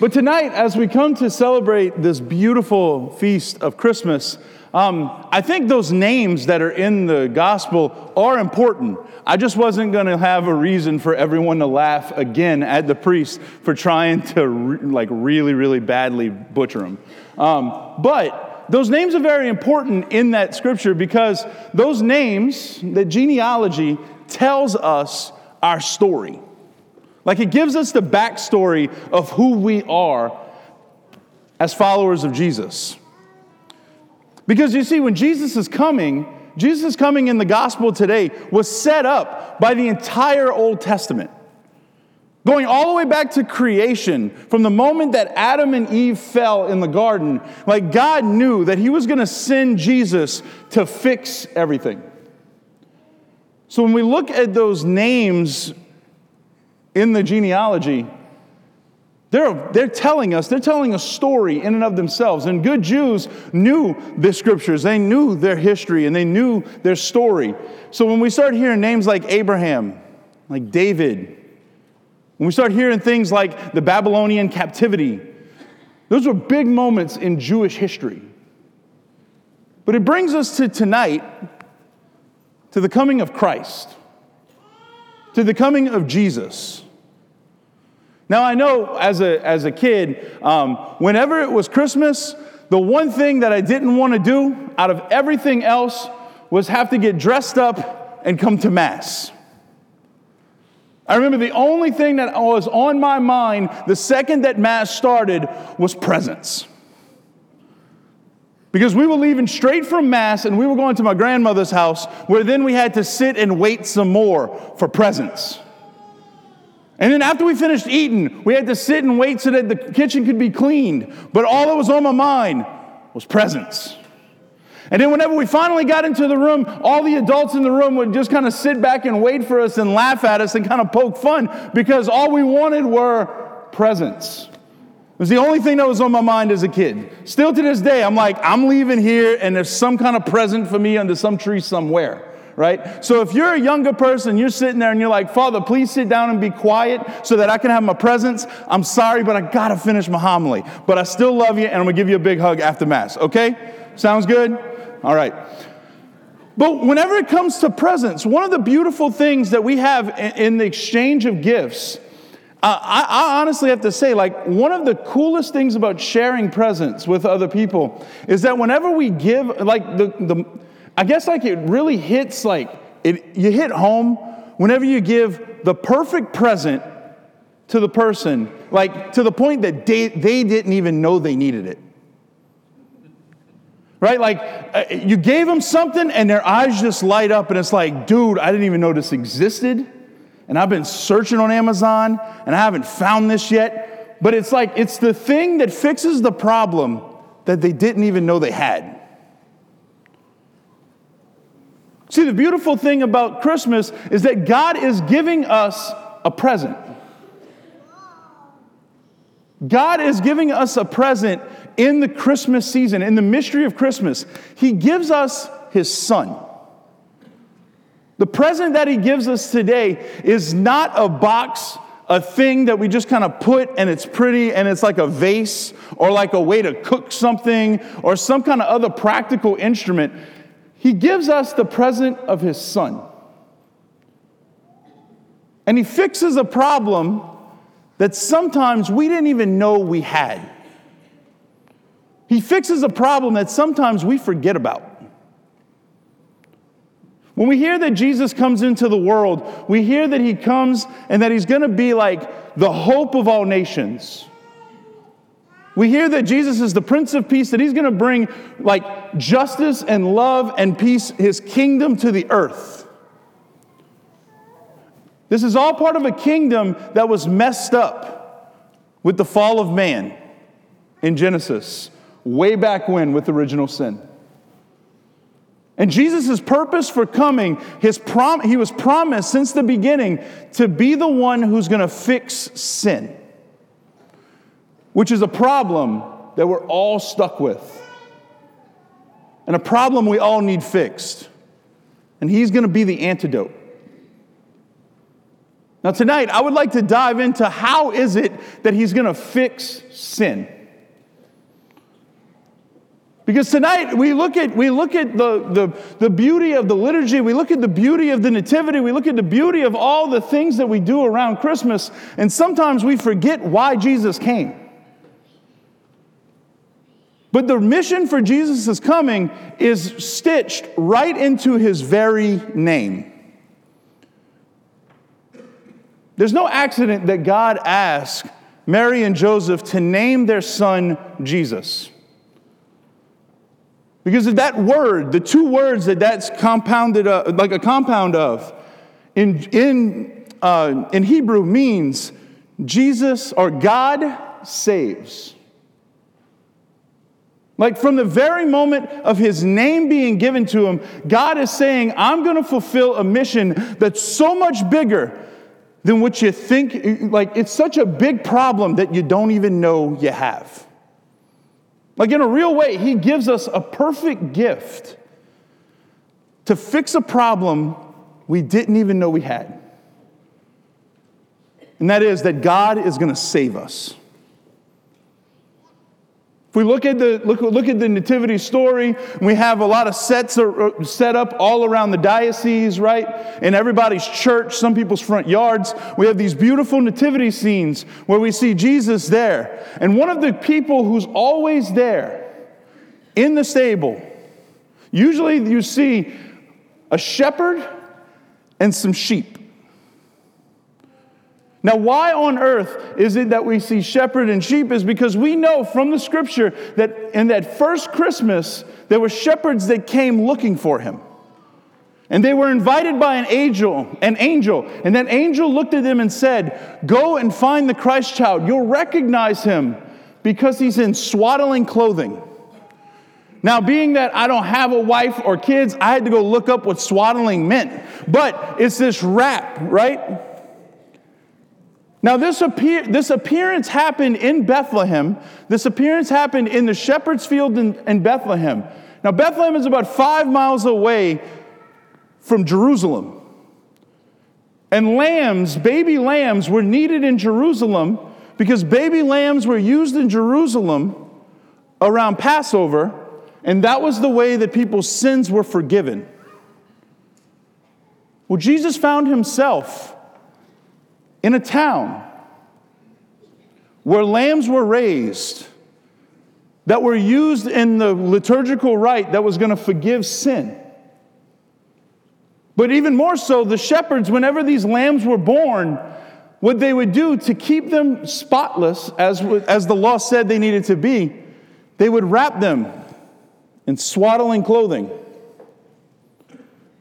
But tonight, as we come to celebrate this beautiful feast of Christmas, um, I think those names that are in the gospel are important. I just wasn't going to have a reason for everyone to laugh again at the priest for trying to re- like really, really badly butcher them. Um, but those names are very important in that scripture because those names, the genealogy, tells us our story. Like it gives us the backstory of who we are as followers of Jesus. Because you see, when Jesus is coming, Jesus coming in the gospel today was set up by the entire Old Testament. Going all the way back to creation, from the moment that Adam and Eve fell in the garden, like God knew that He was going to send Jesus to fix everything. So when we look at those names in the genealogy, they're, they're telling us, they're telling a story in and of themselves. And good Jews knew the scriptures, they knew their history, and they knew their story. So when we start hearing names like Abraham, like David, when we start hearing things like the Babylonian captivity, those were big moments in Jewish history. But it brings us to tonight, to the coming of Christ, to the coming of Jesus. Now, I know as a, as a kid, um, whenever it was Christmas, the one thing that I didn't want to do out of everything else was have to get dressed up and come to Mass. I remember the only thing that was on my mind the second that Mass started was presents. Because we were leaving straight from Mass and we were going to my grandmother's house, where then we had to sit and wait some more for presents. And then after we finished eating, we had to sit and wait so that the kitchen could be cleaned. But all that was on my mind was presents. And then whenever we finally got into the room, all the adults in the room would just kind of sit back and wait for us and laugh at us and kind of poke fun because all we wanted were presents. It was the only thing that was on my mind as a kid. Still to this day, I'm like, I'm leaving here and there's some kind of present for me under some tree somewhere right? So if you're a younger person, you're sitting there and you're like, Father, please sit down and be quiet so that I can have my presents. I'm sorry, but I gotta finish my homily. But I still love you and I'm gonna give you a big hug after Mass, okay? Sounds good? All right. But whenever it comes to presents, one of the beautiful things that we have in the exchange of gifts, I, I, honestly have to say, like, one of the coolest things about sharing presents with other people is that whenever we give, like, the, the I guess like it really hits like it, you hit home whenever you give the perfect present to the person, like to the point that they, they didn't even know they needed it. Right? Like uh, you gave them something and their eyes just light up, and it's like, dude, I didn't even know this existed. And I've been searching on Amazon and I haven't found this yet. But it's like, it's the thing that fixes the problem that they didn't even know they had. See, the beautiful thing about Christmas is that God is giving us a present. God is giving us a present in the Christmas season, in the mystery of Christmas. He gives us His Son. The present that He gives us today is not a box, a thing that we just kind of put and it's pretty and it's like a vase or like a way to cook something or some kind of other practical instrument. He gives us the present of his son. And he fixes a problem that sometimes we didn't even know we had. He fixes a problem that sometimes we forget about. When we hear that Jesus comes into the world, we hear that he comes and that he's going to be like the hope of all nations. We hear that Jesus is the Prince of Peace, that he's going to bring like justice and love and peace, his kingdom to the earth. This is all part of a kingdom that was messed up with the fall of man in Genesis, way back when with original sin. And Jesus' purpose for coming, his prom- he was promised since the beginning to be the one who's going to fix sin which is a problem that we're all stuck with, and a problem we all need fixed. And He's going to be the antidote. Now, tonight, I would like to dive into how is it that he's going to fix sin. Because tonight we look at, we look at the, the, the beauty of the liturgy, we look at the beauty of the nativity, we look at the beauty of all the things that we do around Christmas, and sometimes we forget why Jesus came. But the mission for Jesus' coming is stitched right into his very name. There's no accident that God asked Mary and Joseph to name their son Jesus. Because of that word, the two words that that's compounded, uh, like a compound of, in, in, uh, in Hebrew means Jesus or God saves. Like from the very moment of his name being given to him, God is saying, I'm going to fulfill a mission that's so much bigger than what you think. Like, it's such a big problem that you don't even know you have. Like, in a real way, He gives us a perfect gift to fix a problem we didn't even know we had. And that is that God is going to save us. If we look at the, look, look at the nativity story, we have a lot of sets are uh, set up all around the diocese, right? In everybody's church, some people's front yards. We have these beautiful nativity scenes where we see Jesus there. And one of the people who's always there in the stable, usually you see a shepherd and some sheep. Now, why on earth is it that we see shepherd and sheep? Is because we know from the scripture that in that first Christmas, there were shepherds that came looking for him. And they were invited by an angel, an angel, and that angel looked at them and said, Go and find the Christ child. You'll recognize him because he's in swaddling clothing. Now, being that I don't have a wife or kids, I had to go look up what swaddling meant. But it's this wrap, right? Now, this, appear, this appearance happened in Bethlehem. This appearance happened in the shepherd's field in, in Bethlehem. Now, Bethlehem is about five miles away from Jerusalem. And lambs, baby lambs, were needed in Jerusalem because baby lambs were used in Jerusalem around Passover, and that was the way that people's sins were forgiven. Well, Jesus found himself in a town where lambs were raised that were used in the liturgical rite that was going to forgive sin. But even more so, the shepherds, whenever these lambs were born, what they would do to keep them spotless, as, as the law said they needed to be, they would wrap them in swaddling clothing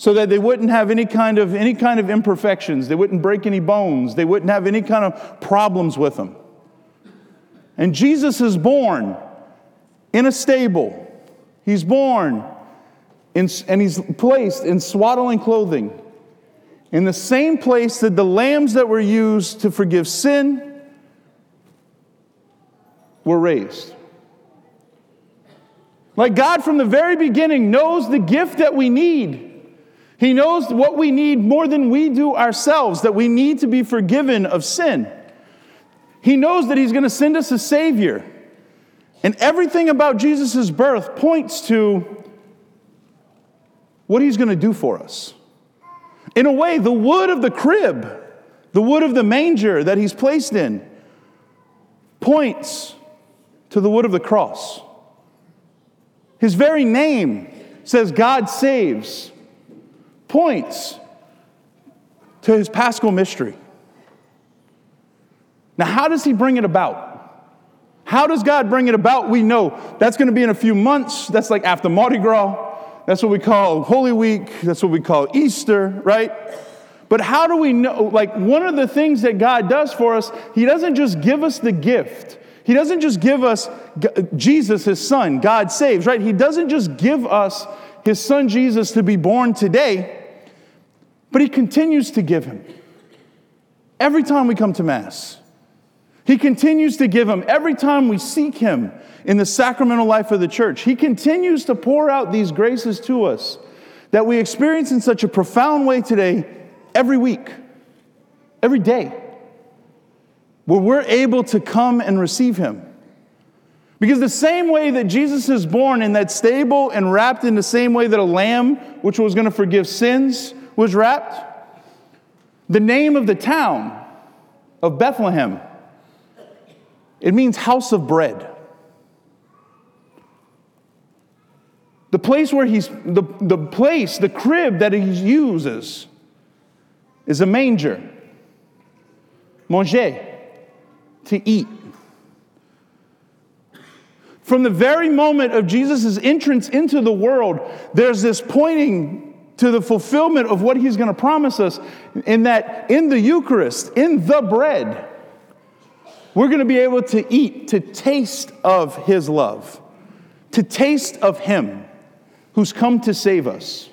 so that they wouldn't have any kind of any kind of imperfections. They wouldn't break any bones. They wouldn't have any kind of problems with them. And jesus is born in a stable. He's born in, and he's placed in swaddling clothing. In the same place that the lambs that were used to forgive sin were raised. Like god from the very beginning knows the gift that we need he knows what we need more than we do ourselves, that we need to be forgiven of sin. He knows that He's going to send us a Savior. And everything about Jesus' birth points to what He's going to do for us. In a way, the wood of the crib, the wood of the manger that He's placed in, points to the wood of the cross. His very name says, God saves points to his paschal mystery. Now, how does he bring it about? How does God bring it about? We know that's going to be in a few months. That's like after Mardi Gras. That's what we call Holy Week. That's what we call Easter, right? But how do we know? Like, one of the things that God does for us, He doesn't just give us the gift. He doesn't just give us Jesus, His Son, God saves, right? He doesn't just give us His Son Jesus to be born today. But he continues to give him. Every time we come to Mass, he continues to give him. Every time we seek him in the sacramental life of the church, he continues to pour out these graces to us that we experience in such a profound way today every week. every day, where we're able to come and receive Him. Because the same way that Jesus is born in that stable and wrapped in the same way that a lamb, which was going to forgive sins, was wrapped, the name of the town of Bethlehem, it means house of bread. The place where he's, the, the place, the crib that he uses is a manger. Manger, to eat. From the very moment of Jesus' entrance into the world, there's this pointing to the fulfillment of what he's going to promise us in that in the Eucharist, in the bread, we're going to be able to eat, to taste of his love, to taste of him who's come to save us.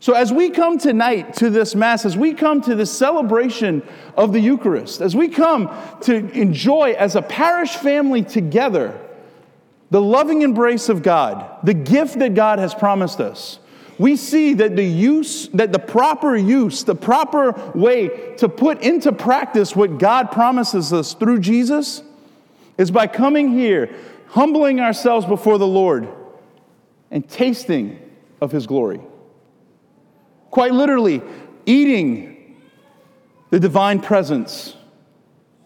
So, as we come tonight to this Mass, as we come to this celebration of the Eucharist, as we come to enjoy as a parish family together the loving embrace of God, the gift that God has promised us, we see that the use, that the proper use, the proper way to put into practice what God promises us through Jesus is by coming here, humbling ourselves before the Lord, and tasting of His glory. Quite literally, eating the divine presence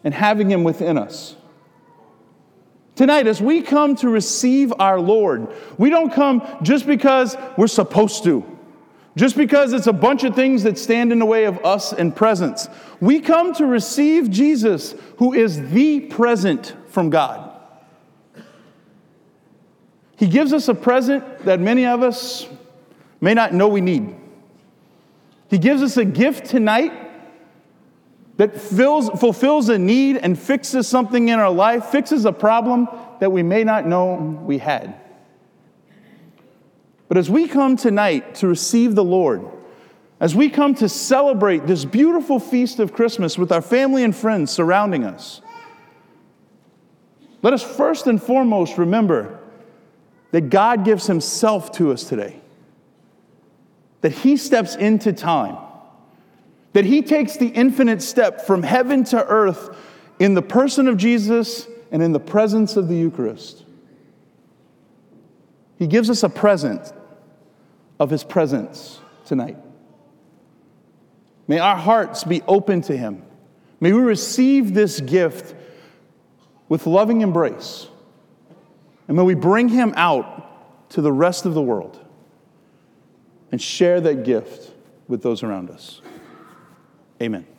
and having Him within us. Tonight, as we come to receive our Lord, we don't come just because we're supposed to, just because it's a bunch of things that stand in the way of us and presence. We come to receive Jesus, who is the present from God. He gives us a present that many of us may not know we need. He gives us a gift tonight that fills, fulfills a need and fixes something in our life, fixes a problem that we may not know we had. But as we come tonight to receive the Lord, as we come to celebrate this beautiful feast of Christmas with our family and friends surrounding us, let us first and foremost remember that God gives Himself to us today that he steps into time, that he takes the infinite step from heaven to earth in the person of Jesus and in the presence of the Eucharist. He gives us a present of his presence tonight. May our hearts be open to him. May we receive this gift with loving embrace. And may we bring him out to the rest of the world and share that gift with those around us. Amen.